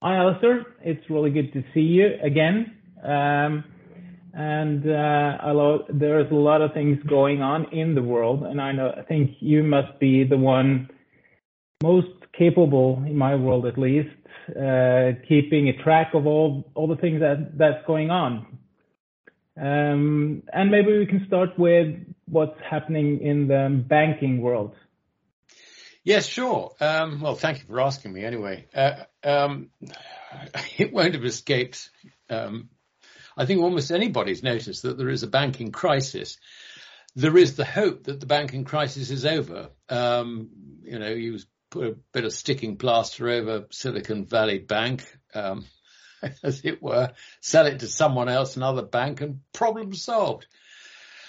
Hi, Alasdair. It's really good to see you again. Um, and uh, there's a lot of things going on in the world, and I know I think you must be the one most capable in my world, at least, uh, keeping a track of all all the things that that's going on. Um, and maybe we can start with what's happening in the banking world. Yes, sure. Um, well, thank you for asking me anyway. Uh, um, it won't have escaped. Um, I think almost anybody's noticed that there is a banking crisis. There is the hope that the banking crisis is over. Um, you know, you put a bit of sticking plaster over Silicon Valley Bank, um, as it were, sell it to someone else, another bank, and problem solved.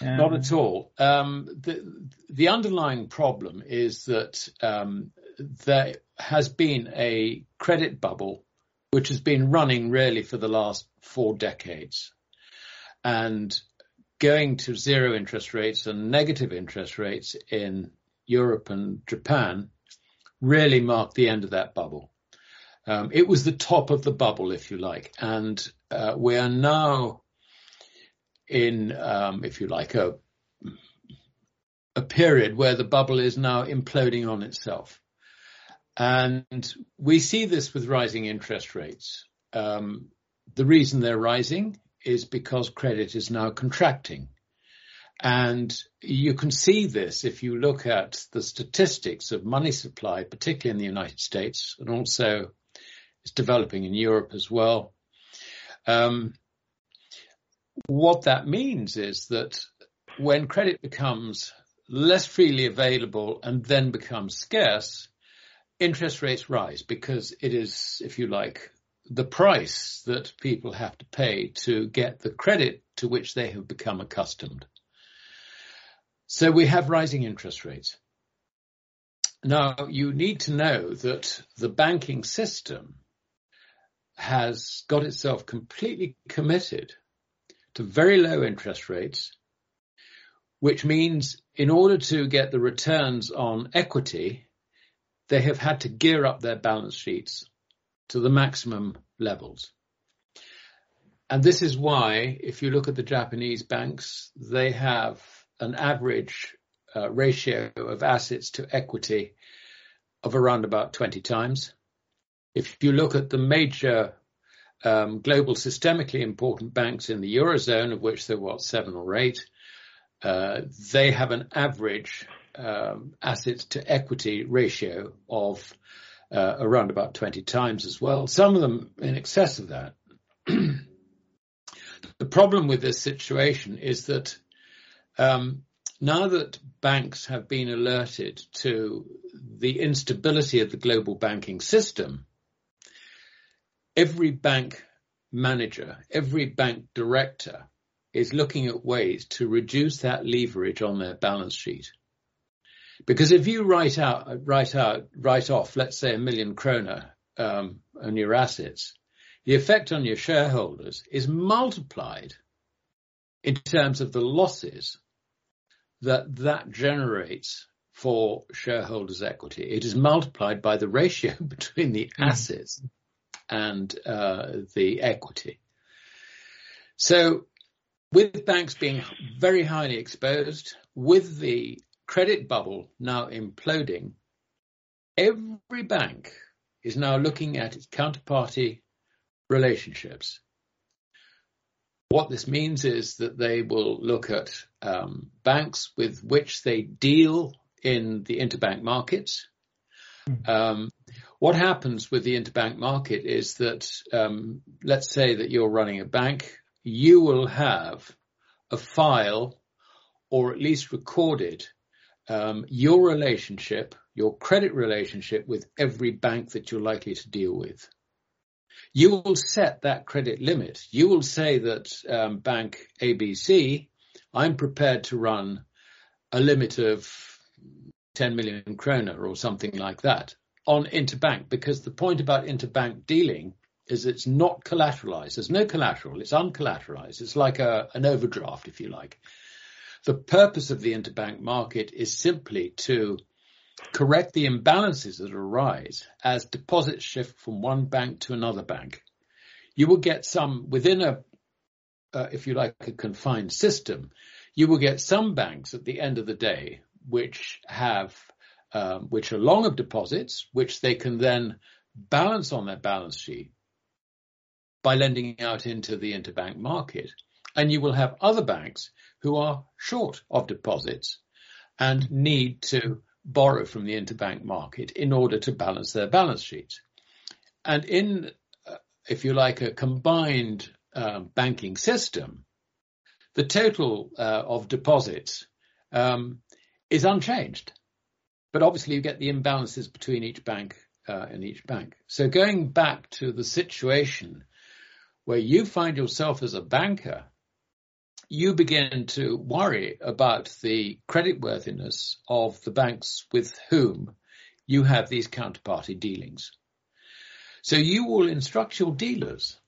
Um, Not at all. Um, the, the underlying problem is that um, there has been a credit bubble which has been running really for the last four decades. And going to zero interest rates and negative interest rates in Europe and Japan really marked the end of that bubble. Um, it was the top of the bubble, if you like, and uh, we are now in, um, if you like, a, a period where the bubble is now imploding on itself. And we see this with rising interest rates. Um, the reason they're rising is because credit is now contracting. And you can see this if you look at the statistics of money supply, particularly in the United States, and also it's developing in Europe as well. Um, what that means is that when credit becomes less freely available and then becomes scarce, interest rates rise because it is, if you like, the price that people have to pay to get the credit to which they have become accustomed. So we have rising interest rates. Now, you need to know that the banking system has got itself completely committed to very low interest rates, which means in order to get the returns on equity, they have had to gear up their balance sheets to the maximum levels. And this is why, if you look at the Japanese banks, they have an average uh, ratio of assets to equity of around about 20 times. If you look at the major um, global systemically important banks in the Eurozone, of which there are what, seven or eight, uh, they have an average um, assets to equity ratio of uh, around about 20 times as well. Some of them in excess of that. the problem with this situation is that um, now that banks have been alerted to the instability of the global banking system, every bank manager, every bank director is looking at ways to reduce that leverage on their balance sheet. Because if you write out, write out, write off, let's say a million kroner um, on your assets, the effect on your shareholders is multiplied in terms of the losses that that generates for shareholders' equity. It is multiplied by the ratio between the assets and uh, the equity. So, with banks being very highly exposed, with the credit bubble now imploding, every bank is now looking at its counterparty relationships. What this means is that they will look at um, banks with which they deal in the interbank markets. Hmm. Um, what happens with the interbank market is that, um, let's say that you're running a bank, you will have a file or at least recorded um, your relationship, your credit relationship with every bank that you're likely to deal with. You will set that credit limit. You will say that um, bank ABC, I'm prepared to run a limit of 10 million kroner or something like that on interbank because the point about interbank dealing is it's not collateralized. There's no collateral. It's uncollateralized. It's like a, an overdraft, if you like. The purpose of the interbank market is simply to correct the imbalances that arise as deposits shift from one bank to another bank. You will get some within a, uh, if you like, a confined system. You will get some banks at the end of the day which have, um, which are long of deposits, which they can then balance on their balance sheet by lending out into the interbank market. And you will have other banks who are short of deposits and need to borrow from the interbank market in order to balance their balance sheets. And in, uh, if you like, a combined um, banking system, the total uh, of deposits um, is unchanged. But obviously, you get the imbalances between each bank uh, and each bank. So, going back to the situation where you find yourself as a banker you begin to worry about the creditworthiness of the banks with whom you have these counterparty dealings. So you will instruct your dealers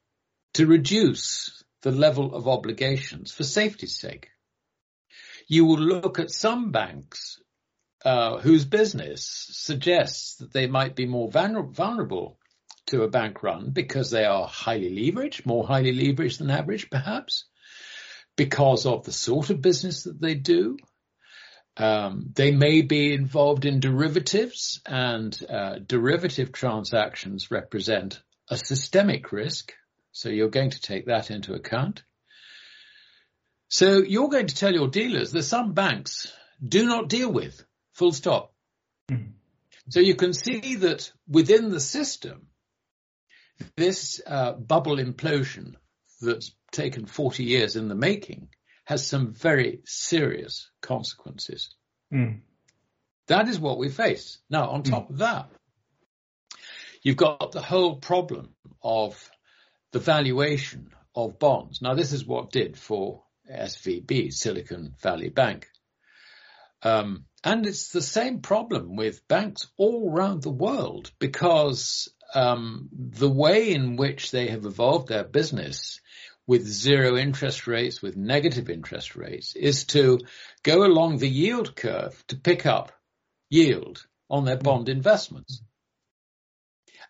to reduce the level of obligations for safety's sake. You will look at some banks uh, whose business suggests that they might be more vulnerable to a bank run because they are highly leveraged, more highly leveraged than average perhaps because of the sort of business that they do. Um, they may be involved in derivatives, and uh, derivative transactions represent a systemic risk. So you're going to take that into account. So you're going to tell your dealers that some banks do not deal with, full stop. Mm-hmm. So you can see that within the system, this uh, bubble implosion that's taken 40 years in the making has some very serious consequences. Mm. That is what we face. Now, on top mm. of that, you've got the whole problem of the valuation of bonds. Now, this is what did for SVB, Silicon Valley Bank. Um, and it's the same problem with banks all around the world because um, the way in which they have evolved their business with zero interest rates, with negative interest rates, is to go along the yield curve to pick up yield on their bond investments.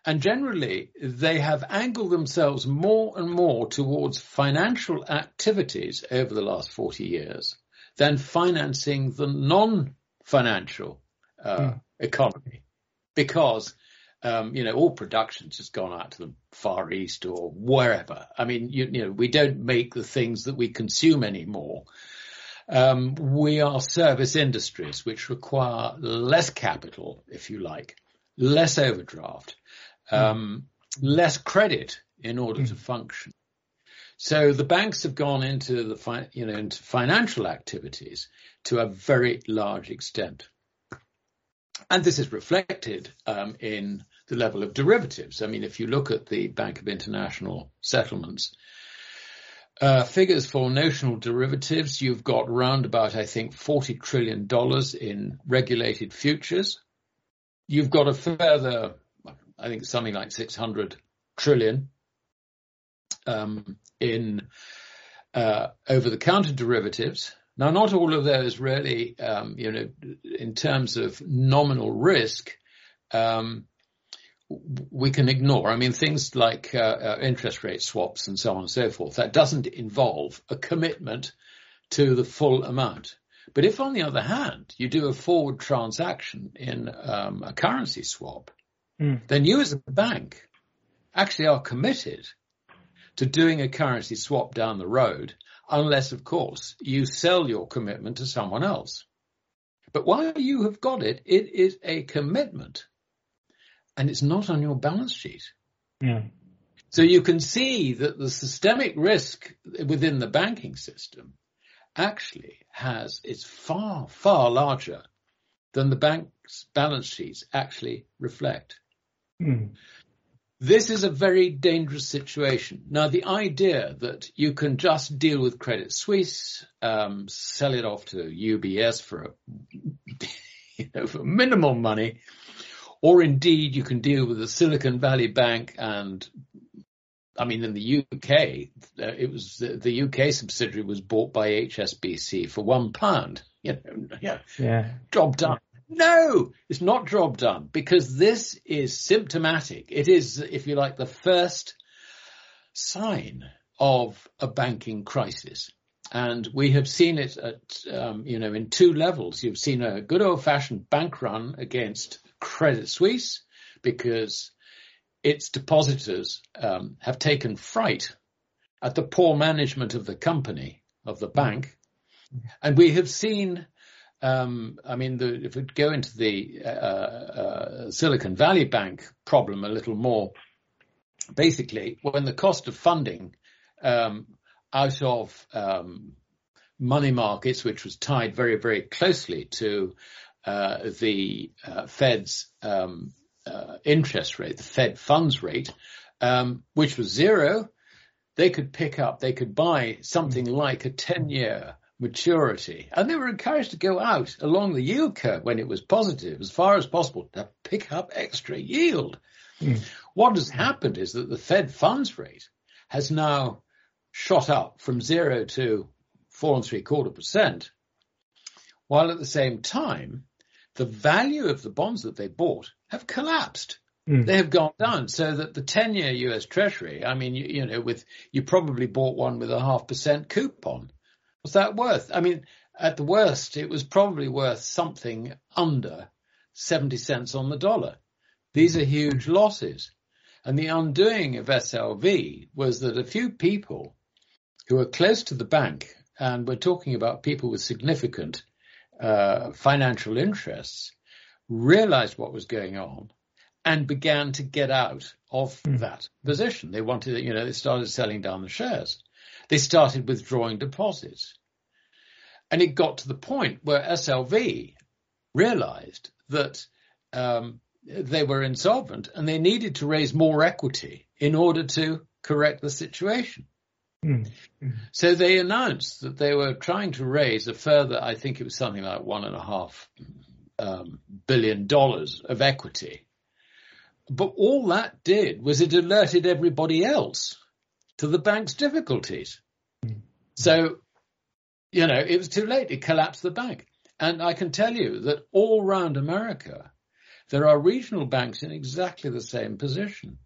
And generally, they have angled themselves more and more towards financial activities over the last 40 years than financing the non-financial uh, mm. economy because um, you know, all production's just gone out to the Far East or wherever. I mean, you, you know, we don't make the things that we consume anymore. Um, we are service industries which require less capital, if you like, less overdraft, um, mm. less credit in order mm. to function. So the banks have gone into the fi- you know into financial activities to a very large extent, and this is reflected um, in the level of derivatives. I mean, if you look at the Bank of International Settlements, uh, figures for notional derivatives, you've got round about, I think, $40 trillion in regulated futures. You've got a further, I think, something like 600 trillion um, in uh, over-the-counter derivatives. Now, not all of those really, um, you know, in terms of nominal risk, um, we can ignore. I mean, things like uh, uh, interest rate swaps and so on and so forth, that doesn't involve a commitment to the full amount. But if, on the other hand, you do a forward transaction in um, a currency swap, mm. then you as a bank actually are committed to doing a currency swap down the road, unless, of course, you sell your commitment to someone else. But while you have got it, it is a commitment and it's not on your balance sheet. Yeah. So you can see that the systemic risk within the banking system actually has, it's far, far larger than the bank's balance sheets actually reflect. Mm. This is a very dangerous situation. Now, the idea that you can just deal with Credit Suisse, um, sell it off to UBS for, a, you know, for minimal money, or indeed you can deal with the Silicon Valley Bank and I mean, in the UK, uh, it was the, the, UK subsidiary was bought by HSBC for one pound. You know, yeah, yeah, job done. No, it's not job done because this is symptomatic. It is, if you like, the first sign of a banking crisis. And we have seen it at, um, you know, in two levels. You've seen a good old fashioned bank run against Credit Suisse because its depositors um, have taken fright at the poor management of the company, of the bank. And we have seen, um, I mean, the, if we go into the uh, uh, Silicon Valley Bank problem a little more, basically, when the cost of funding um, out of um, money markets, which was tied very, very closely to uh, the uh, Fed's um, uh, interest rate, the Fed funds rate, um, which was zero, they could pick up, they could buy something like a 10 year maturity. And they were encouraged to go out along the yield curve when it was positive as far as possible to pick up extra yield. Mm. What has happened is that the Fed funds rate has now shot up from zero to four and three quarter percent, while at the same time, the value of the bonds that they bought have collapsed. Mm. They have gone down so that the 10 year US Treasury, I mean, you, you, know, with, you probably bought one with a half percent coupon. What's that worth? I mean, at the worst, it was probably worth something under 70 cents on the dollar. These are huge losses. And the undoing of SLV was that a few people who were close to the bank, and we're talking about people with significant uh, financial interests, realized what was going on and began to get out of mm. that position. They wanted, you know, they started selling down the shares. They started withdrawing deposits. And it got to the point where SLV realized that um, they were insolvent and they needed to raise more equity in order to correct the situation. Mm. So they announced that they were trying to raise a further, I think it was something like one and a half um, billion dollars of equity. But all that did was it alerted everybody else to the bank's difficulties. Mm. So, you know, it was too late. It collapsed the bank. And I can tell you that all around America, there are regional banks in exactly the same position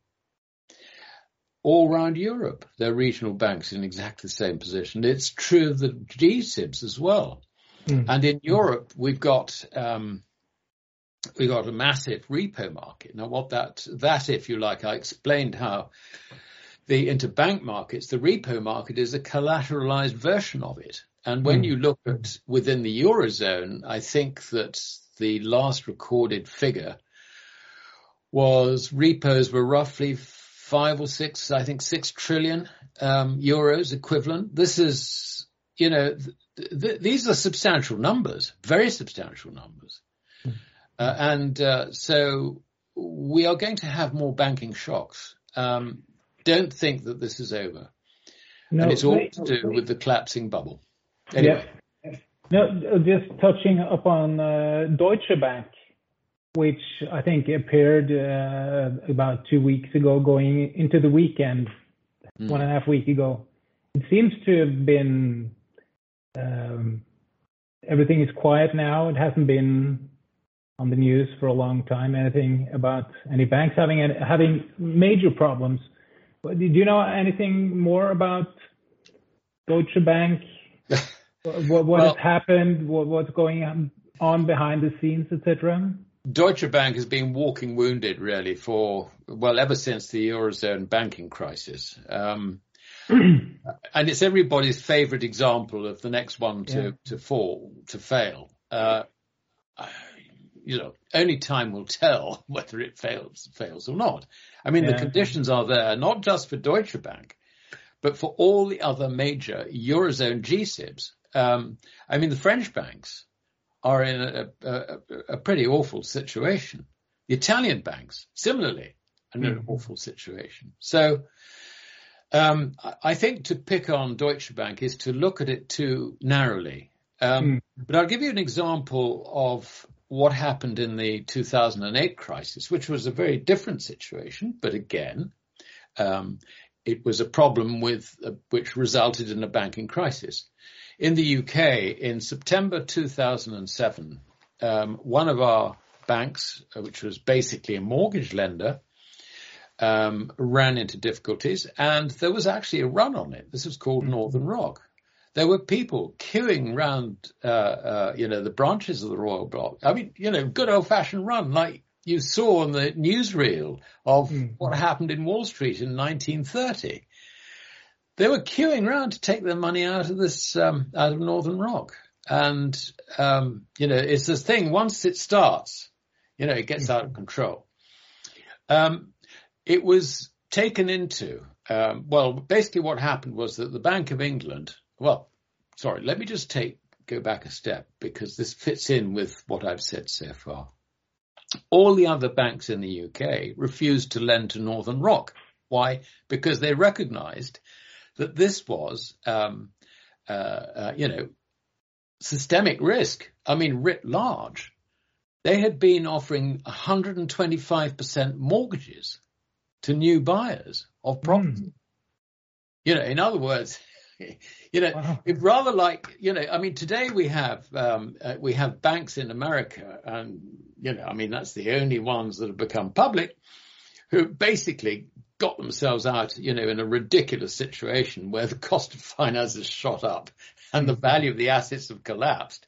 all around Europe. There are regional banks in exactly the same position. It's true of the GSIBs as well. Mm. And in Europe, we've got um, we got a massive repo market. Now, what that that, if you like, I explained how the interbank markets, the repo market, is a collateralized version of it. And when mm. you look at within the eurozone, I think that the last recorded figure was repos were roughly five or six, I think six trillion um, euros equivalent. This is, you know, th- th- these are substantial numbers, very substantial numbers. Mm. Uh, and uh, so we are going to have more banking shocks. Um, don't think that this is over. No, and it's all to do with the collapsing bubble. Anyway. Yeah. No, just touching upon uh, Deutsche Bank which I think appeared uh, about two weeks ago, going into the weekend, mm. one and a half week ago. It seems to have been um, everything is quiet now. It hasn't been on the news for a long time. Anything about any banks having having major problems? Do you know anything more about Deutsche Bank? what, what well, has happened? What, what's going on behind the scenes, etc. Deutsche Bank has been walking wounded really for, well, ever since the Eurozone banking crisis. Um, and it's everybody's favorite example of the next one to, yeah. to fall, to fail. Uh, you know, only time will tell whether it fails, fails or not. I mean, yeah. the conditions are there, not just for Deutsche Bank, but for all the other major Eurozone GSIBs. Um, I mean, the French banks, are in a, a, a pretty awful situation. The Italian banks, similarly, are in mm. an hmm. awful situation. So um, I think to pick on Deutsche Bank is to look at it too narrowly. Um, mm. But I'll give you an example of what happened in the 2008 crisis, which was a very different situation. But again, um, it was a problem with uh, which resulted in a banking crisis. In the UK, in September 2007, um, one of our banks, uh, which was basically a mortgage lender, um, ran into difficulties, and there was actually a run on it. This was called mm-hmm. Northern Rock. There were people queuing round, uh, uh, you know, the branches of the Royal Block. I mean, you know, good old fashioned run, like you saw on the newsreel of mm. what happened in Wall Street in 1930. They were queuing round to take their money out of this, um, out of Northern Rock. And, um, you know, it's this thing, once it starts, you know, it gets out of control. Um, it was taken into, um, well, basically what happened was that the Bank of England, well, sorry, let me just take, go back a step because this fits in with what I've said so far. All the other banks in the UK refused to lend to Northern Rock. Why? Because they recognized that this was, um, uh, uh, you know, systemic risk. I mean, writ large. They had been offering 125% mortgages to new buyers of property. Mm. You know, in other words, you know, wow. rather like you know. I mean, today we have um, uh, we have banks in America, and you know, I mean, that's the only ones that have become public, who basically got themselves out, you know, in a ridiculous situation where the cost of finance has shot up and the hmm. value of the assets have collapsed.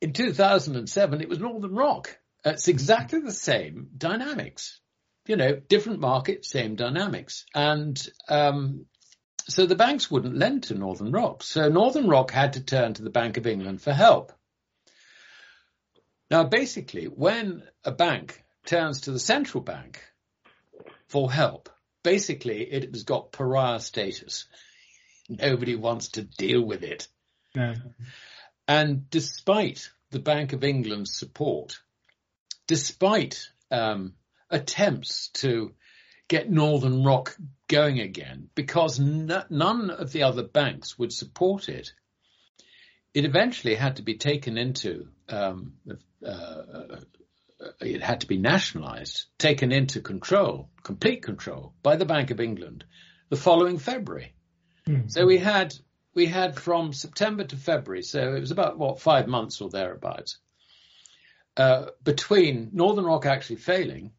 In 2007, it was Northern Rock. It's exactly the same dynamics. You know, different market, same dynamics. And um, so the banks wouldn't lend to Northern Rock. So Northern Rock had to turn to the Bank of England for help. Now, basically, when a bank turns to the central bank for help, basically it has got pariah status. Nobody wants to deal with it. No. And despite the Bank of England's support, despite um, attempts to get Northern Rock going again because n- none of the other banks would support it. It eventually had to be taken into, um, uh, it had to be nationalised, taken into control, complete control by the Bank of England the following February. Mm-hmm. So we had we had from September to February, so it was about what five months or thereabouts, uh, between Northern Rock actually failing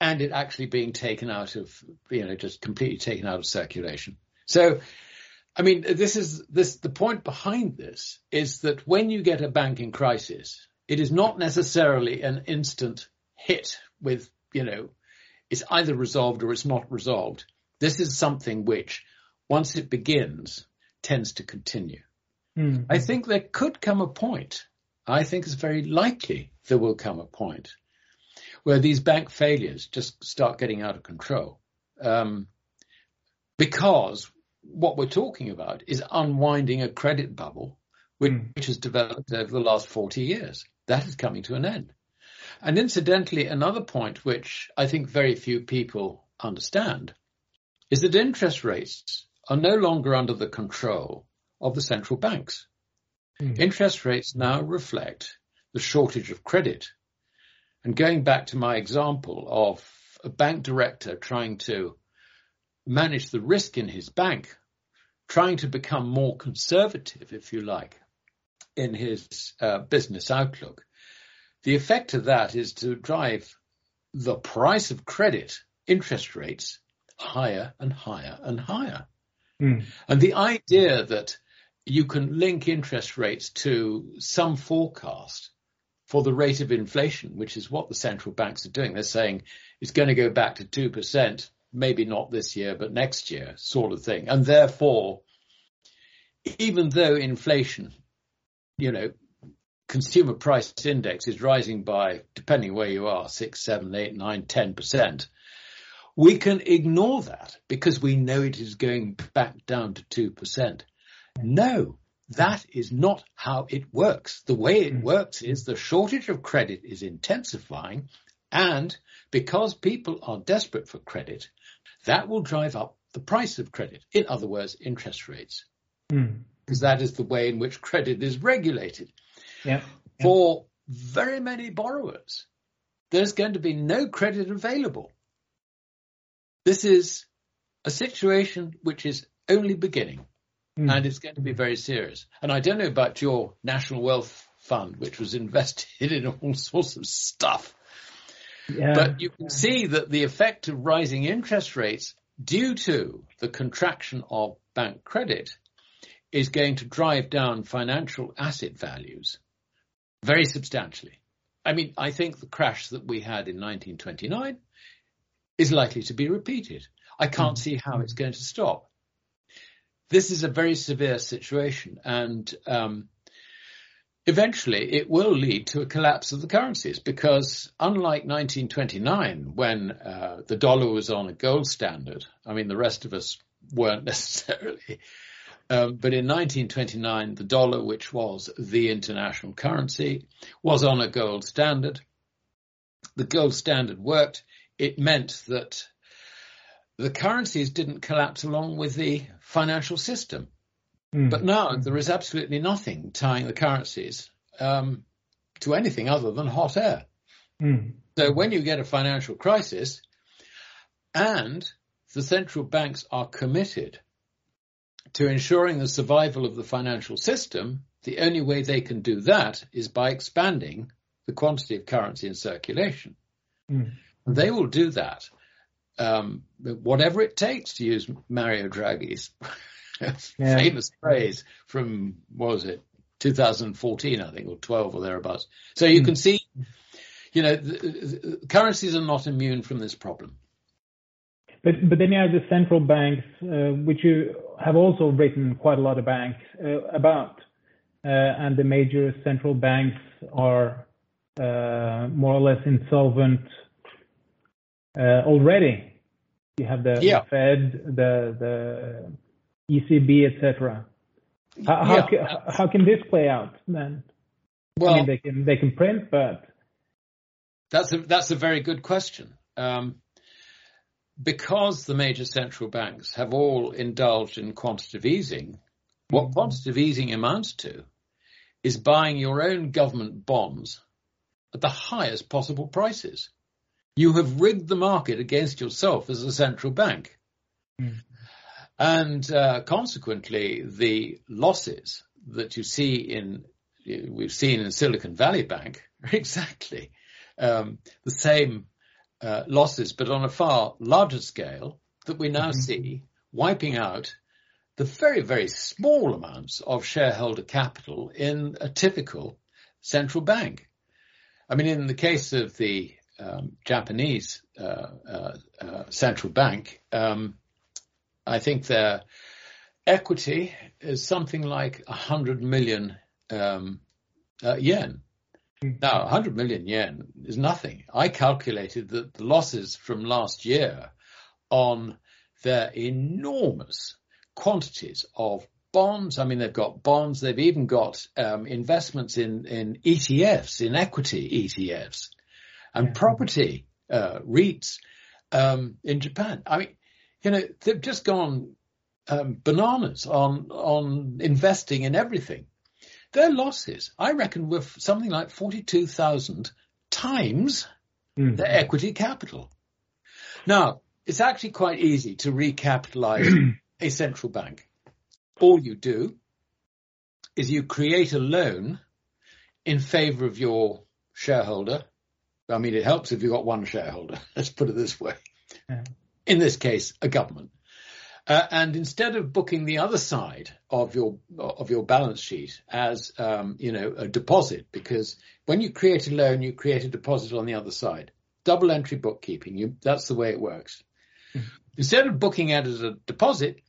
and it actually being taken out of, you know, just completely taken out of circulation. So, I mean, this is this, the point behind this is that when you get a banking crisis, it is not necessarily an instant hit with, you know, it's either resolved or it's not resolved. This is something which, once it begins, tends to continue. Mm-hmm. I think there could come a point. I think it's very likely there will come a point where these bank failures just start getting out of control. Um, because what we're talking about is unwinding a credit bubble, which, mm. which has developed over the last 40 years. That is coming to an end. And incidentally, another point which I think very few people understand is that interest rates are no longer under the control of the central banks. Mm. Interest rates now reflect the shortage of credit and going back to my example of a bank director trying to manage the risk in his bank, trying to become more conservative, if you like, in his uh, business outlook, the effect of that is to drive the price of credit, interest rates, higher and higher and higher. Mm. And the idea that you can link interest rates to some forecast for the rate of inflation, which is what the central banks are doing. They're saying it's going to go back to 2%, maybe not this year, but next year, sort of thing. And therefore, even though inflation, you know, consumer price index is rising by, depending where you are, six, seven, eight, nine, ten percent, we can ignore that because we know it is going back down to two percent. No, that is not how it works. The way it hmm. works is the shortage of credit is intensifying and because people are desperate for credit, that will drive up the price of credit. In other words, interest rates. Mm. Because that is the way in which credit is regulated. Yeah. For very many borrowers, there's going to be no credit available. This is a situation which is only beginning mm. and it's going to be very serious. And I don't know about your national wealth fund, which was invested in all sorts of stuff. Yeah. But you can see that the effect of rising interest rates due to the contraction of bank credit is going to drive down financial asset values very substantially. I mean, I think the crash that we had in 1929 is likely to be repeated. I can't mm. see how it's going to stop. This is a very severe situation, and um, eventually it will lead to a collapse of the currencies because unlike 1929 when uh, the dollar was on a gold standard, I mean, the rest of us weren't necessarily. Um, but in 1929, the dollar, which was the international currency, was on a gold standard. The gold standard worked. It meant that the currencies didn't collapse along with the financial system. Mm. But now there is absolutely nothing tying the currencies um, to anything other than hot air. Mm. So when you get a financial crisis and the central banks are committed to ensuring the survival of the financial system, the only way they can do that is by expanding the quantity of currency in circulation. Mm. They will do that, um, whatever it takes, to use Mario Draghi's yeah. famous phrase from what was it, 2014, I think, or 12 or thereabouts. So you mm. can see, you know, the, the currencies are not immune from this problem. But but then you have the central banks, uh, which you have also written quite a lot of banks uh, about, uh, and the major central banks are uh, more or less insolvent uh, already. You have the, yeah. the Fed, the the ECB, etc. How, yeah. how, can, how can this play out then? Well, I mean, they can they can print, but that's a that's a very good question. Um, because the major central banks have all indulged in quantitative easing, what mm-hmm. quantitative easing amounts to is buying your own government bonds at the highest possible prices. You have rigged the market against yourself as a central bank. Mm. And uh, consequently, the losses that you see in, we've seen in Silicon Valley Bank are exactly um, the same uh, losses, but on a far larger scale that we now mm-hmm. see wiping out the very, very small amounts of shareholder capital in a typical central bank. I mean, in the case of the um, Japanese uh, uh, uh central bank, um, I think their equity is something like 100 million um, yen. Now, 100 million yen is nothing. I calculated that the losses from last year on their enormous quantities of bonds. I mean, they've got bonds. They've even got um, investments in, in ETFs, in equity ETFs and property uh, REITs um, in Japan. I mean, you know, they've just gone um, bananas on on investing in everything. Their losses, I reckon, were something like 42,000 times mm. their equity capital. Now, it's actually quite easy to recapitalize a central bank. All you do is you create a loan in favor of your shareholder. I mean, it helps if you've got one shareholder. Let's put it this way. Yeah. In this case, a government. Uh, and instead of booking the other side of your of your balance sheet as um, you know a deposit, because when you create a loan, you create a deposit on the other side. Double entry bookkeeping. You, that's the way it works. Mm-hmm. Instead of booking it as a deposit,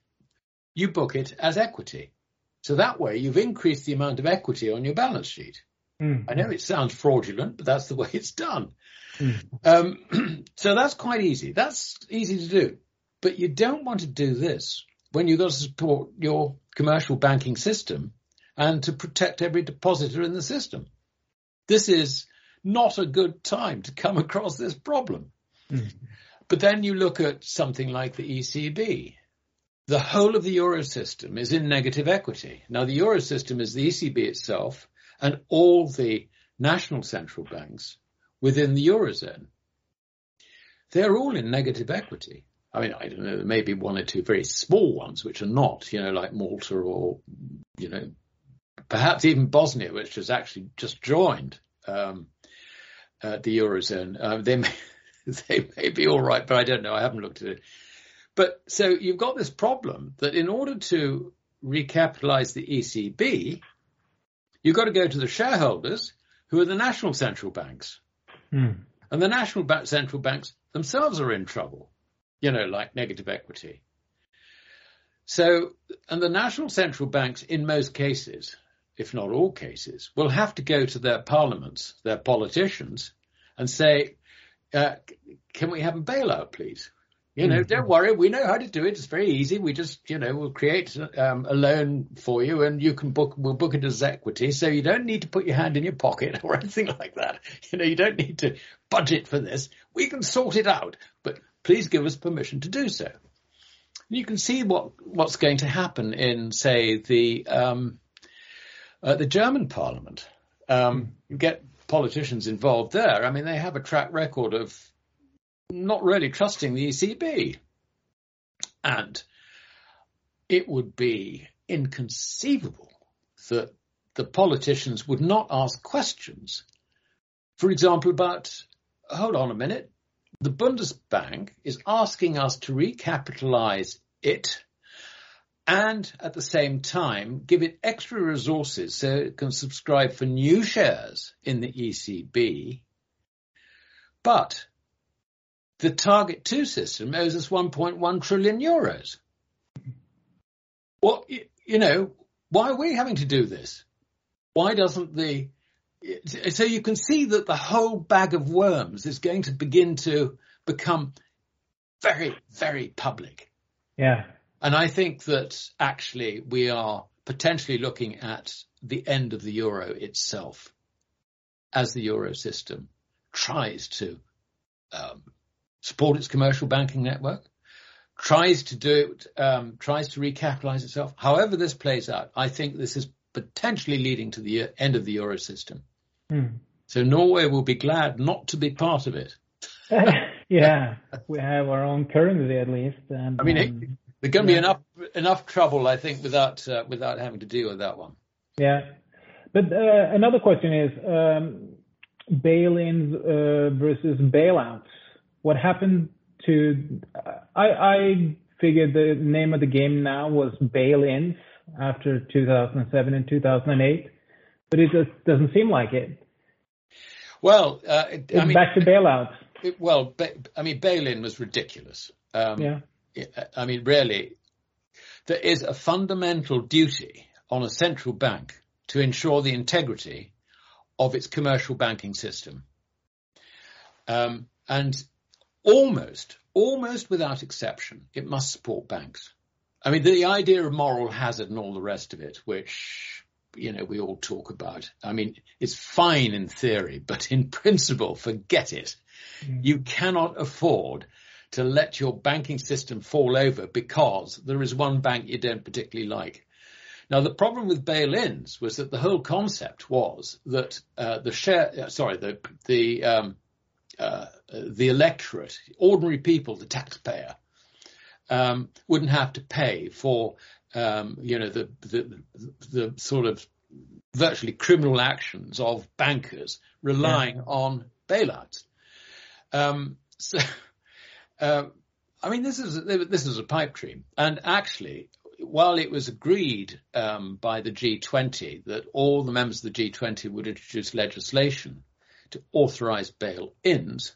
you book it as equity. So that way, you've increased the amount of equity on your balance sheet. Mm-hmm. I know it sounds fraudulent, but that's the way it's done. Mm-hmm. Um, so that's quite easy. That's easy to do. But you don't want to do this when you've got to support your commercial banking system and to protect every depositor in the system. This is not a good time to come across this problem. Mm. But then you look at something like the ECB. The whole of the euro system is in negative equity. Now the euro system is the ECB itself and all the national central banks within the eurozone. They're all in negative equity. I mean, I don't know, maybe one or two very small ones which are not, you know, like Malta or, you know, perhaps even Bosnia, which has actually just joined um, uh, the eurozone. Uh, they may they may be all right, but I don't know. I haven't looked at it. But so you've got this problem that in order to recapitalize the ECB, you've got to go to the shareholders, who are the national central banks. Hmm. And the national central banks themselves are in trouble, you know, like negative equity. So, and the national central banks, in most cases, if not all cases, will have to go to their parliaments, their politicians, and say, uh, can we have a bailout, please? You know, don't mm-hmm. worry, we know how to do it. It's very easy. We just, you know, we'll create um, a loan for you, and you can book. We'll book it as equity, so you don't need to put your hand in your pocket or anything like that. You know, you don't need to budget for this. We can sort it out, but please give us permission to do so you can see what what's going to happen in, say, the um, uh, the German Parliament. Um, you get politicians involved there. I mean, they have a track record of not really trusting the ECB, and it would be inconceivable that the politicians would not ask questions. For example, about hold on a minute, the Bundesbank is asking us to recapitalize it and at the same time give it extra resources so it can subscribe for new shares in the ECB. But the Target 2 system owes us 1.1 trillion euros. Well, you know, why are we having to do this? Why doesn't the so you can see that the whole bag of worms is going to begin to become very, very public. Yeah. And I think that actually we are potentially looking at the end of the euro itself as the euro system tries to um, support its commercial banking network, tries to do it, um, tries to recapitalize itself. However this plays out, I think this is potentially leading to the end of the euro system. Hmm. So Norway will be glad not to be part of it. yeah, we have our own currency at least. And, I mean, um, there's going to yeah. be enough enough trouble, I think, without uh, without having to deal with that one. Yeah, but uh, another question is um, bail-ins uh, versus bailouts. What happened to? I, I figured the name of the game now was bail-ins after 2007 and 2008, but it just doesn't seem like it. Well, uh, I mean, back to bailouts. It, well, ba- I mean, bail-in was ridiculous. Um, yeah. I mean, really, there is a fundamental duty on a central bank to ensure the integrity of its commercial banking system. Um, and almost, almost without exception, it must support banks. I mean, the idea of moral hazard and all the rest of it, which, you know, we all talk about. I mean, it's fine in theory, but in principle, forget it. Mm. You cannot afford to let your banking system fall over because there is one bank you don't particularly like. Now, the problem with bail-ins was that the whole concept was that uh, the share, uh, sorry, the the um, uh, the electorate, ordinary people, the taxpayer, um, wouldn't have to pay for um, you know the, the the sort of virtually criminal actions of bankers relying yeah. on bailouts. Um, so uh, I mean, this is this is a pipe dream, and actually, while it was agreed um, by the G20 that all the members of the G20 would introduce legislation to authorise bail-ins,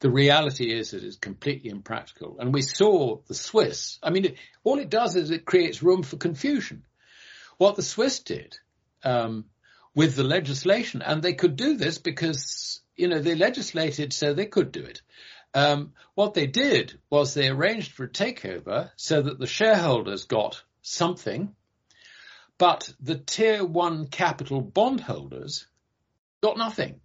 the reality is that it's completely impractical. And we saw the Swiss. I mean, all it does is it creates room for confusion. What the Swiss did um, with the legislation, and they could do this because you know they legislated so they could do it. Um, what they did was they arranged for a takeover so that the shareholders got something, but the tier one capital bondholders got nothing.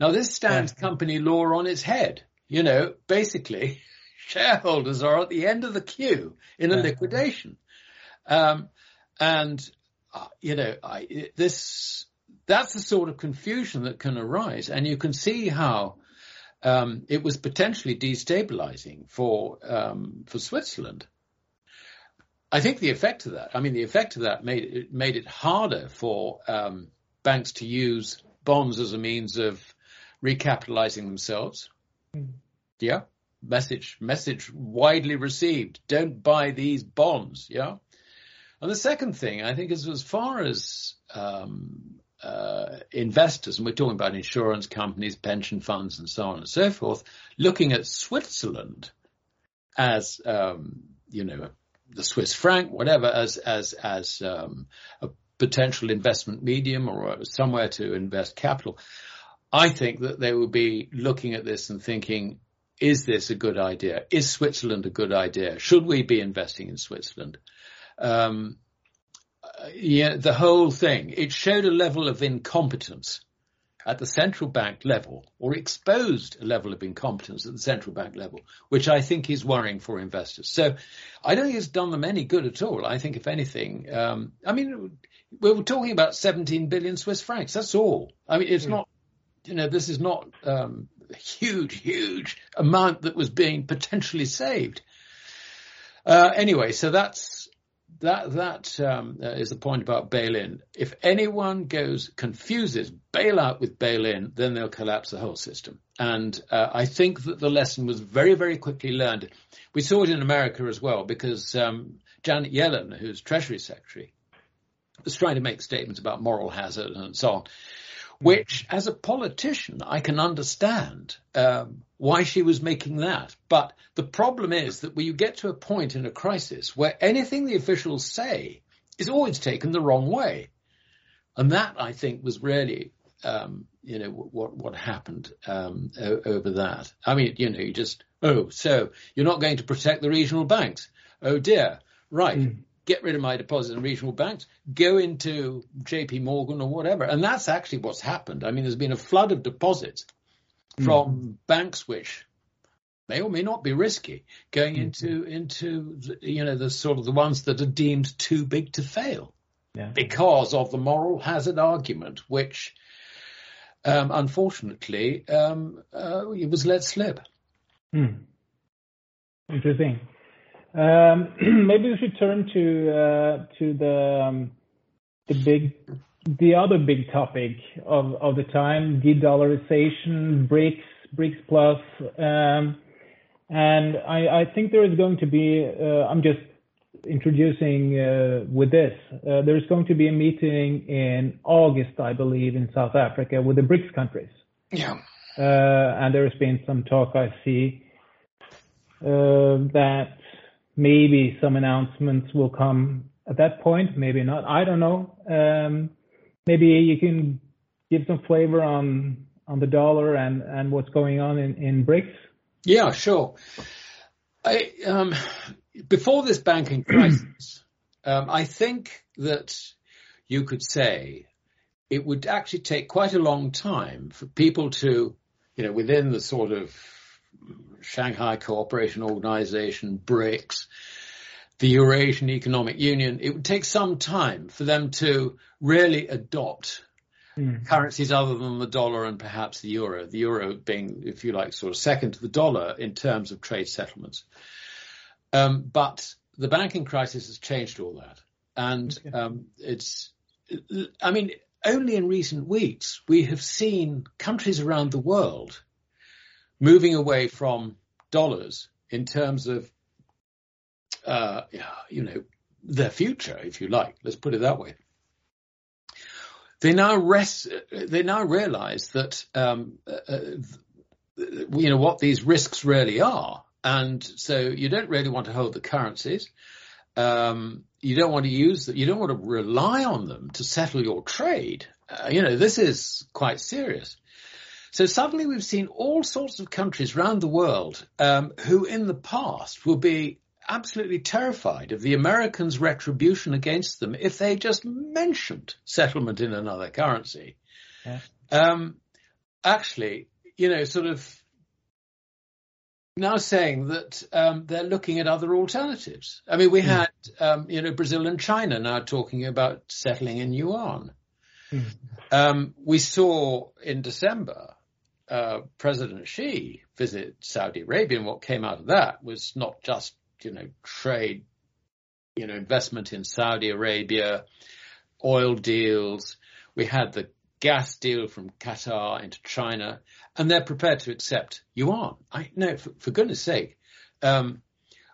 Now this stands yeah. company law on its head. You know, basically, shareholders are at the end of the queue in a yeah. liquidation. Um, and, uh, you know, I, this, that's the sort of confusion that can arise. And you can see how um, it was potentially destabilizing for um, for Switzerland. I think the effect of that, I mean, the effect of that made it made it harder for um, banks to use bonds as a means of recapitalizing themselves. Mm. Yeah, message message widely received. Don't buy these bonds. Yeah, and the second thing I think is as far as um, uh, investors, and we're talking about insurance companies, pension funds, and so on and so forth, looking at Switzerland as um, you know the Swiss franc, whatever, as as as um, a potential investment medium or somewhere to invest capital. I think that they will be looking at this and thinking, is this a good idea? Is Switzerland a good idea? Should we be investing in Switzerland? Um, yeah, the whole thing, it showed a level of incompetence at the central bank level or exposed a level of incompetence at the central bank level, which I think is worrying for investors. So I don't think it's done them any good at all. I think if anything, um, I mean, we were talking about 17 billion Swiss francs. That's all. I mean, it's mm. not, you know, this is not um, a huge, huge amount that was being potentially saved. Uh, anyway, so that's that that um, uh, is the point about bail-in. If anyone goes confuses bailout with bail-in, then they'll collapse the whole system. And uh, I think that the lesson was very, very quickly learned. We saw it in America as well because um, Janet Yellen, who's Treasury Secretary, was trying to make statements about moral hazard and so on which as a politician, I can understand um, why she was making that. But the problem is that when you get to a point in a crisis where anything the officials say is always taken the wrong way. And that, I think, was really, um, you know, what, what happened um, over that. I mean, you know, you just, oh, so you're not going to protect the regional banks. Oh dear. Right. Mm get rid of my deposits in regional banks, go into JP Morgan or whatever. And that's actually what's happened. I mean, there's been a flood of deposits mm. from banks which may or may not be risky going mm. into, into, the, you know, the sort of the ones that are deemed too big to fail yeah. because of the moral hazard argument, which, um, unfortunately, um, uh, it was let slip. Mm. Interesting. Um, maybe we should turn to uh, to the um, the big the other big topic of, of the time, de-dollarization, BRICS, BRICS Plus, um, and I, I, think there is going to be. Uh, I'm just introducing uh, with this. Uh, there's going to be a meeting in August, I believe, in South Africa with the BRICS countries. Yeah. Uh, and there has been some talk I see uh, that maybe some announcements will come at that point, maybe not. I don't know. Um, maybe you can give some flavor on on the dollar and and what's going on in in BRICS. Yeah, sure. I, um, before this banking crisis, um, I think that you could say it would actually take quite a long time for people to, you know, within the sort of Shanghai Cooperation Organization, BRICS, the Eurasian Economic Union, it would take some time for them to really adopt mm. currencies other than the dollar and perhaps the euro. The euro being, if you like, sort of second to the dollar in terms of trade settlements. Um, but the banking crisis has changed all that. And okay. um, it's, I mean, only in recent weeks we have seen countries around the world moving away from dollars in terms of, uh, you know, their future, if you like. Let's put it that way. They now rest. They now realise that um, uh, uh, you know what these risks really are, and so you don't really want to hold the currencies. Um, you don't want to use them. You don't want to rely on them to settle your trade. Uh, you know this is quite serious. So suddenly we've seen all sorts of countries around the world um, who in the past will be absolutely terrified of the Americans' retribution against them if they just mentioned settlement in another currency. Yeah. Um, actually, you know, sort of now saying that um, they're looking at other alternatives. I mean, we mm. had, um, you know, Brazil and China now talking about settling in yuan. Mm. we saw in December uh, President Xi visit Saudi Arabia, and what came out of that was not just you know trade you know, investment in Saudi Arabia, oil deals. We had the gas deal from Qatar into China, and they're prepared to accept yuan. I no, for, for goodness sake. Um,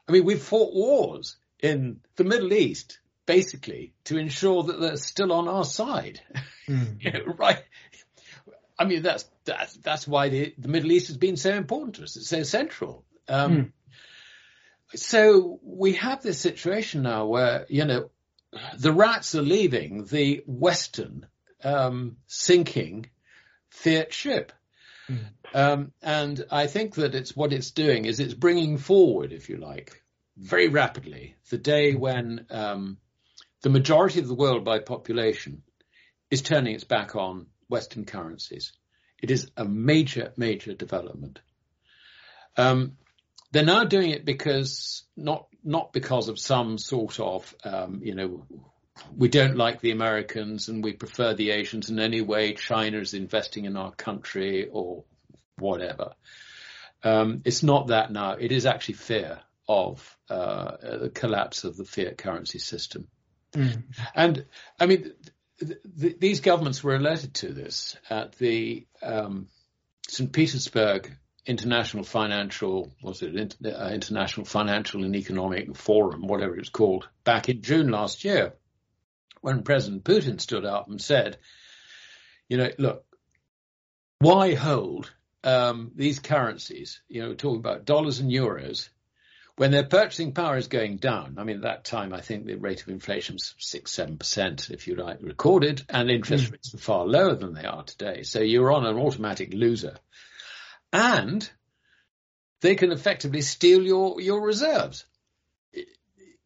I mean, we've fought wars in the Middle East basically to ensure that they're still on our side. Mm. you know, right? I mean, that's that's that's why the, the Middle East has been so important to us. It's so central. Um, mm. So we have this situation now where you know the rats are leaving the Western um, sinking fiat ship. Mm. Um, and I think that it's what it's doing is it's bringing forward, if you like, very rapidly the day when um, the majority of the world by population is turning its back on Western currencies. It is a major, major development. Um, they're now doing it because not not because of some sort of um, you know we don't like the Americans and we prefer the Asians in any way. China is investing in our country or whatever. Um, it's not that now. It is actually fear of uh, the collapse of the fiat currency system. Mm. And I mean, th- th- these governments were alerted to this at the um, St. Petersburg International Financial, was it uh, International Financial and Economic Forum, whatever it's called, back in June last year when President Putin stood up and said, you know, look, why hold um, these currencies, you know, we're talking about dollars and euros, when their purchasing power is going down? I mean, at that time, I think the rate of inflation was six, seven percent, if you like, recorded, and interest mm. rates were far lower than they are today. So you're on an automatic loser. And they can effectively steal your, your reserves.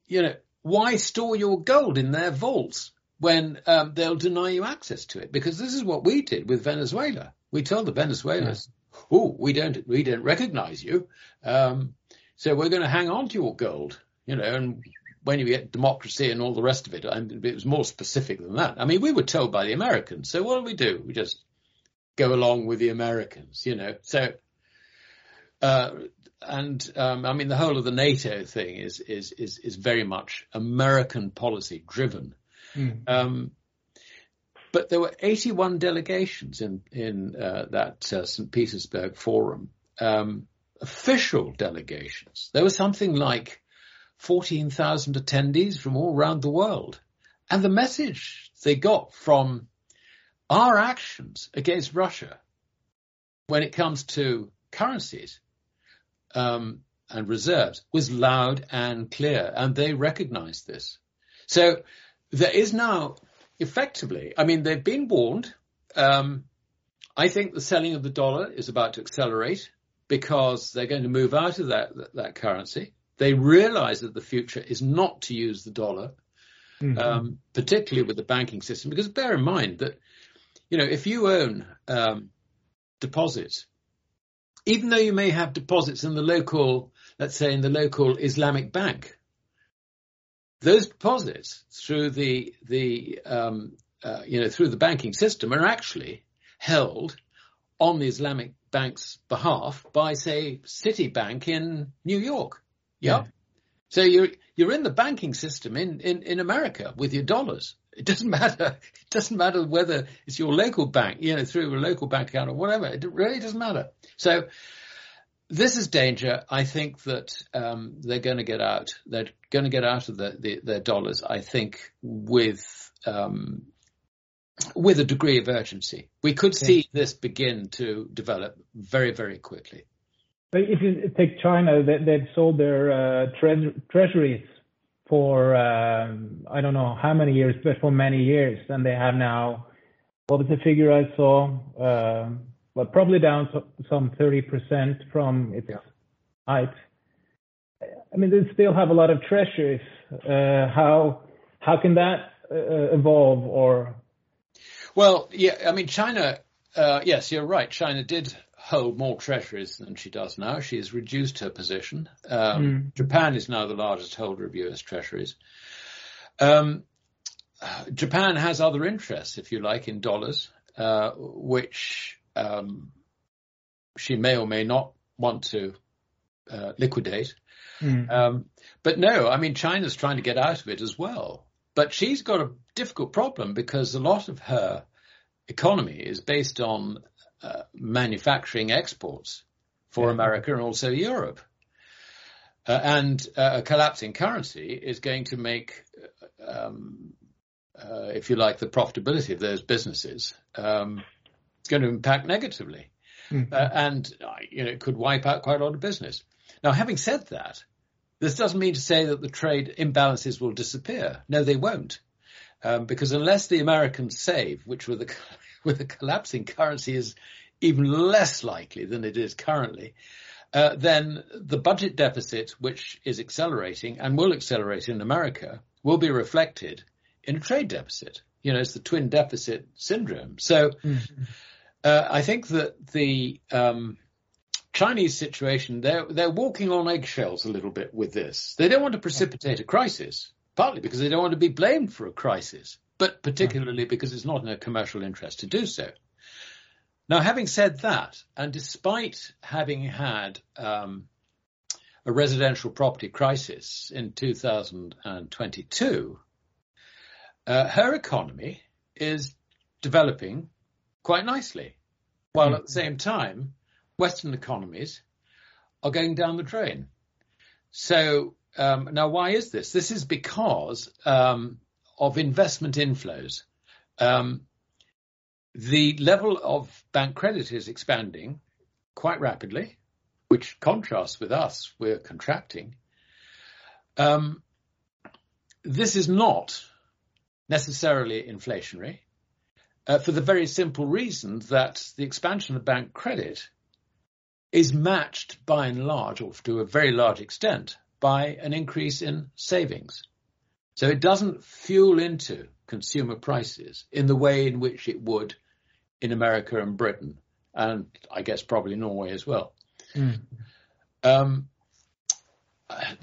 You know, why store your gold in their vaults when um, they'll deny you access to it? Because this is what we did with Venezuela. We told the Venezuelans, yeah. "Oh, we don't we don't recognize you, um, so we're going to hang on to your gold." You know, and when you get democracy and all the rest of it, and it was more specific than that. I mean, we were told by the Americans. So what do we do? We just go along with the Americans, you know. So uh, and um, I mean, the whole of the NATO thing is is is is very much American policy driven. Mm. Um, but there were 81 delegations in in uh, that uh, St. Petersburg forum, um, official delegations. There was something like 14,000 attendees from all around the world, and the message they got from our actions against Russia when it comes to currencies um, and reserves was loud and clear, and they recognized this. So there is now effectively, I mean, they've been warned. Um, I think the selling of the dollar is about to accelerate because they're going to move out of that, that, that currency. They realize that the future is not to use the dollar, mm-hmm. um, particularly with the banking system, because bear in mind that, you know, if you own um, deposits even though you may have deposits in the local, let's say in the local Islamic bank, those deposits through the the um, uh, you know through the banking system are actually held on the Islamic bank's behalf by say Citibank in New York. Yeah. So you're you're in the banking system in, in, in America with your dollars. It doesn't matter. It doesn't matter whether it's your local bank, you know, through a local bank account or whatever. It really doesn't matter. So this is danger. I think that um, they're going to get out. They're going to get out of the, the, their dollars. I think with um, with a degree of urgency. We could see this begin to develop very, very quickly. If you take China, they, they've sold their uh, tre- treasuries for um, I don't know how many years, but for many years, and they have now. What was the figure I saw? Uh, well, probably down some 30% from its yeah. height. I mean, they still have a lot of treasuries. Uh, how how can that uh, evolve or? Well, yeah, I mean, China. Uh, yes, you're right. China did hold more treasuries than she does now. She has reduced her position. Um, mm. Japan is now the largest holder of U.S. treasuries. Um, Japan has other interests, if you like, in dollars, uh, which um, she may or may not want to uh, liquidate. Mm. Um, but no, I mean, China's trying to get out of it as well. But she's got a difficult problem because a lot of her economy is based on uh, manufacturing exports for yeah. America and also Europe. Uh, and uh, a collapsing currency is going to make, um, uh, if you like, the profitability of those businesses. Um, it's going to impact negatively, mm-hmm. Uh, and you know it could wipe out quite a lot of business. Now, having said that, this doesn't mean to say that the trade imbalances will disappear. No, they won't, um, because unless the Americans save, which with a with a collapsing currency is even less likely than it is currently, uh, then the budget deficit, which is accelerating and will accelerate in America, will be reflected in a trade deficit. You know, it's the twin deficit syndrome. So mm-hmm. uh, I think that the um, Chinese situation, they're, they're walking on eggshells a little bit with this. They don't want to precipitate a crisis, partly because they don't want to be blamed for a crisis, but particularly because it's not in their commercial interest to do so. Now, having said that, and despite having had um, a residential property crisis in 2022, uh, her economy is developing quite nicely, while mm. at the same time, Western economies are going down the drain. So um, now, why is this? This is because um, of investment inflows. Um, the level of bank credit is expanding quite rapidly, which contrasts with us. We're contracting. Um, this is not necessarily inflationary uh, for the very simple reason that the expansion of bank credit is matched by and large, or to a very large extent, by an increase in savings. So it doesn't fuel into consumer prices in the way in which it would in America and Britain, and I guess probably Norway as well. Mm. Um,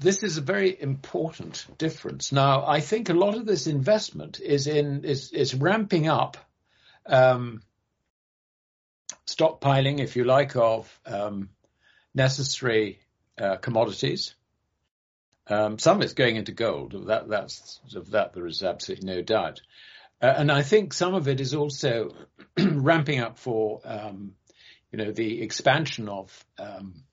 this is a very important difference. Now, I think a lot of this investment is in is is ramping up um, stockpiling, if you like, of um, necessary uh, commodities. Um, some is going into gold. That that's of that there is absolutely no doubt. Uh, and I think some of it is also ramping up for, um, you know, the expansion of um,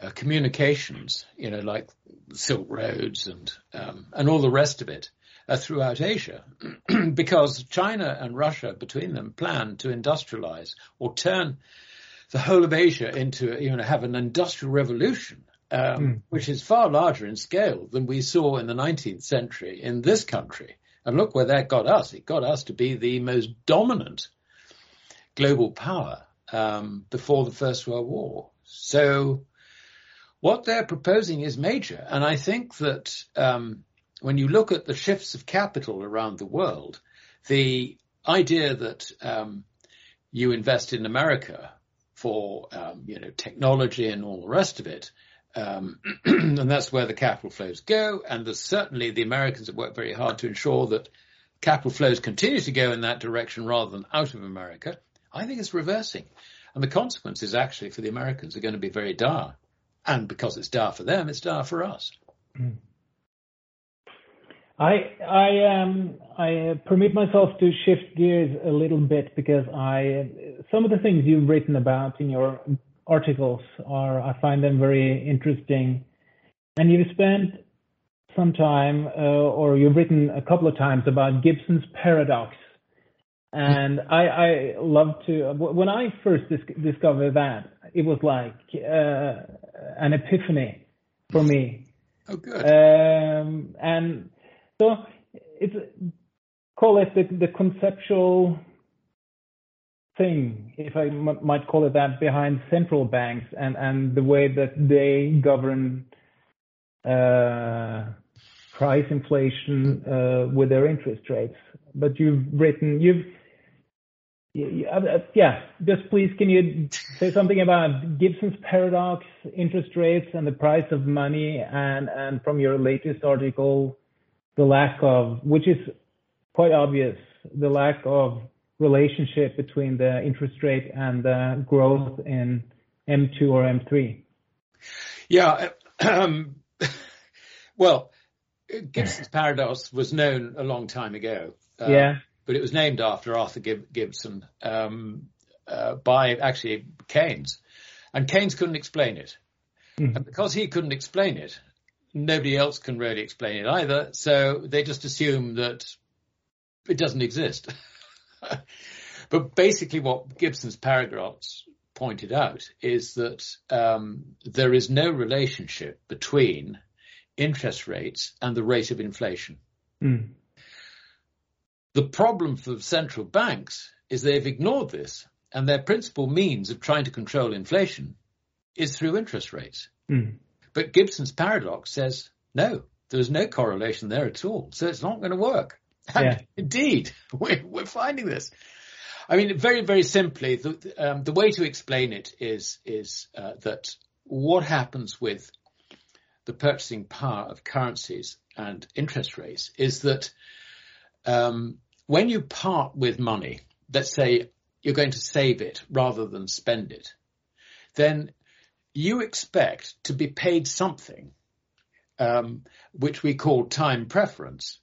uh, communications, you know, like Silk Roads and um, and all the rest of it uh, throughout Asia, because China and Russia between them plan to industrialize or turn the whole of Asia into, you know, have an industrial revolution. Um, mm. Which is far larger in scale than we saw in the 19th century in this country. And look where that got us. It got us to be the most dominant global power um, before the First World War. So what they're proposing is major. And I think that um, when you look at the shifts of capital around the world, the idea that um, you invest in America for um, you know technology and all the rest of it um, and that's where the capital flows go. And certainly the Americans have worked very hard to ensure that capital flows continue to go in that direction rather than out of America. I think it's reversing. And the consequences actually for the Americans are going to be very dire. And because it's dire for them, it's dire for us. I I um I permit myself to shift gears a little bit because I some of the things you've written about in your articles are I find them very interesting. And you've spent some time, uh, or you've written a couple of times about Gibson's paradox. And I, I love to, when I first dis- discovered that, it was like uh, an epiphany for me. Oh, good. Um, and so it's, call it the, the conceptual thing, if I m- might call it that, behind central banks and, and the way that they govern uh, price inflation uh, with their interest rates. But you've written, you've, uh, yeah, just please, can you say something about Gibson's paradox, interest rates, and the price of money, and, and from your latest article, the lack of, which is quite obvious, the lack of relationship between the interest rate and the growth in M2 or M3? Yeah, Um, well, Gibson's paradox was known a long time ago. Uh, yeah. But it was named after Arthur Gibson um, uh, by actually Keynes. And Keynes couldn't explain it. Mm. And because he couldn't explain it, nobody else can really explain it either. So they just assume that it doesn't exist. but basically, what Gibson's paradox pointed out is that um, there is no relationship between interest rates and the rate of inflation. Mm. The problem for central banks is they've ignored this, and their principal means of trying to control inflation is through interest rates. Mm. But Gibson's paradox says no, there's no correlation there at all, so it's not going to work. And yeah. indeed, we're, we're, finding this. I mean, very, very simply, the, um, the way to explain it is is uh, that what happens with the purchasing power of currencies and interest rates is that um, when you part with money, let's say you're going to save it rather than spend it, then you expect to be paid something, um, which we call time preference,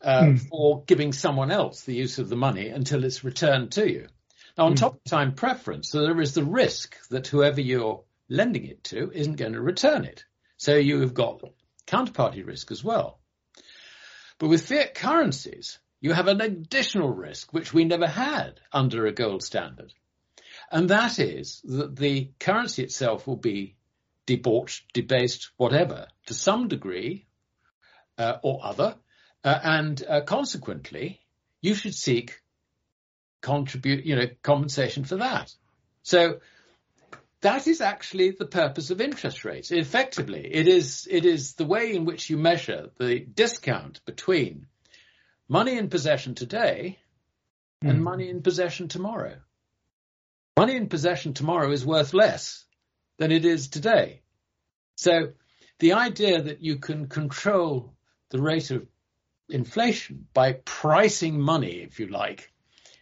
uh, mm. for giving someone else the use of the money until it's returned to you. Now, on mm. top of time preference, so there is the risk that whoever you're lending it to isn't going to return it. So you've got counterparty risk as well. But with fiat currencies, you have an additional risk which we never had under a gold standard. And that is that the currency itself will be debauched, debased, whatever, to some degree uh, or other. Uh, and uh, consequently, you should seek contribute, you know, compensation for that. So that is actually the purpose of interest rates. Effectively, it is, it is the way in which you measure the discount between money in possession today mm. and money in possession tomorrow. Money in possession tomorrow is worth less than it is today. So the idea that you can control the rate of inflation by pricing money, if you like,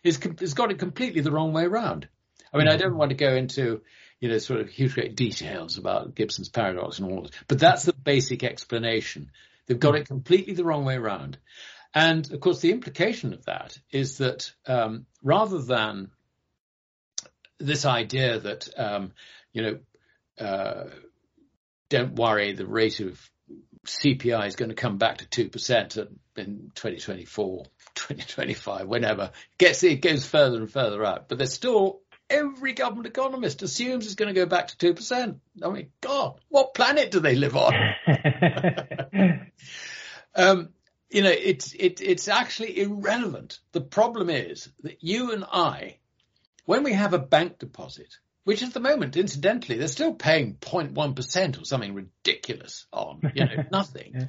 is, has got it completely the wrong way around. I mean, I don't want to go into you know, sort of huge great details about Gibson's paradox and all that. But that's the basic explanation. They've got it completely the wrong way around. And of course, the implication of that is that um, rather than this idea that, um, you know, uh, don't worry, the rate of CPI is going to come back to 2% in 2024, 2025, whenever. It gets, it goes further and further out, but there's still every government economist assumes it's going to go back to 2%. I mean, God, what planet do they live on? um, you know, it's, it, it's actually irrelevant. The problem is that you and I, when we have a bank deposit, which at the moment, incidentally, they're still paying 0.1% or something ridiculous on, you know, nothing.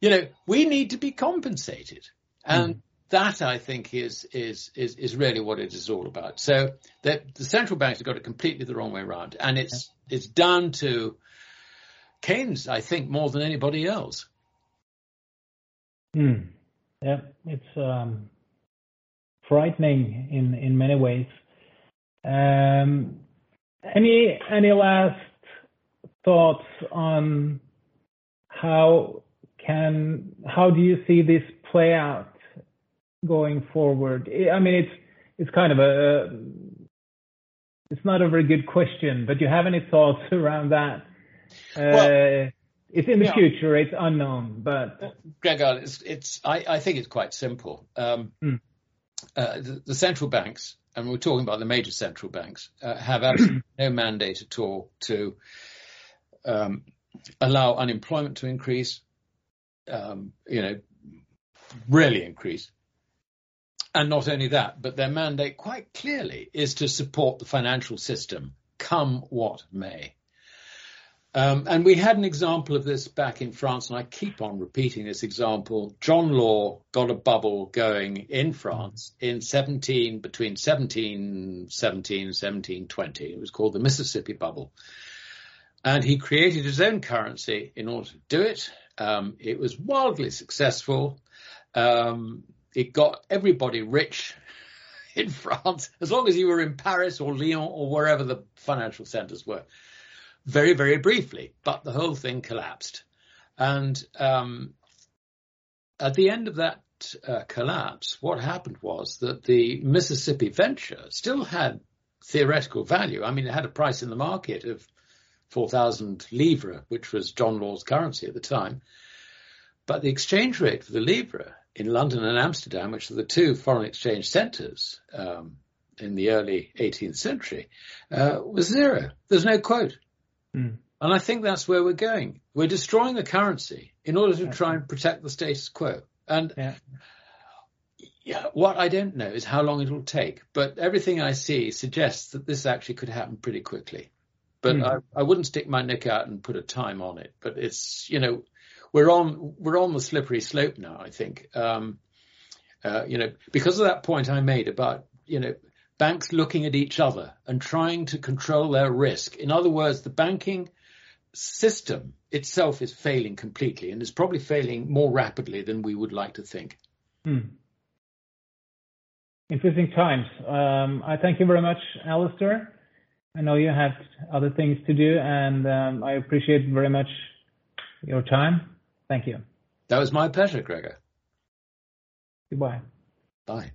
You know, we need to be compensated. And mm that I think is is is is really what it is all about. So the, the central banks have got it completely the wrong way around, and it's it's down to Keynes, I think, more than anybody else. Hmm. Yeah, it's um, frightening in in many ways. Um, any any last thoughts on how can how do you see this play out going forward? I mean, it's it's kind of a it's not a very good question, but do you have any thoughts around that? Well, uh, it's in the yeah. future. It's unknown, but Gregor, it's, it's I, I, think it's quite simple. Um, mm. Uh, the, the, central banks, and we're talking about the major central banks, uh, have absolutely no mandate at all to um, allow unemployment to increase. Um, you know, really increase. And not only that, but their mandate quite clearly is to support the financial system, come what may. Um, and we had an example of this back in France, and I keep on repeating this example. John Law got a bubble going in France in 17, between 1717 and 1720. It was called the Mississippi Bubble. And he created his own currency in order to do it. Um, it was wildly successful. Um, it got everybody rich in France, as long as you were in Paris or Lyon or wherever the financial centers were. Very, very briefly, but the whole thing collapsed. And um, at the end of that uh, collapse, what happened was that the Mississippi venture still had theoretical value. I mean, it had a price in the market of 4,000 livre, which was John Law's currency at the time. But the exchange rate for the livre in London and Amsterdam, which are the two foreign exchange centres um, in the early 18th century, uh, was zero. There's no quote. Mm. And I think that's where we're going. We're destroying the currency in order to try and protect the status quo. And yeah. Yeah, what I don't know is how long it will take, but everything I see suggests that this actually could happen pretty quickly. But mm. I, I wouldn't stick my neck out and put a time on it. But it's you know we're on we're on the slippery slope now. I think um, uh, you know because of that point I made about you know banks looking at each other and trying to control their risk. In other words, the banking system itself is failing completely and is probably failing more rapidly than we would like to think. Hmm. Interesting times. Um, I thank you very much, Alasdair. I know you have other things to do, and um, I appreciate very much your time. Thank you. That was my pleasure, Gregor. Goodbye. Bye.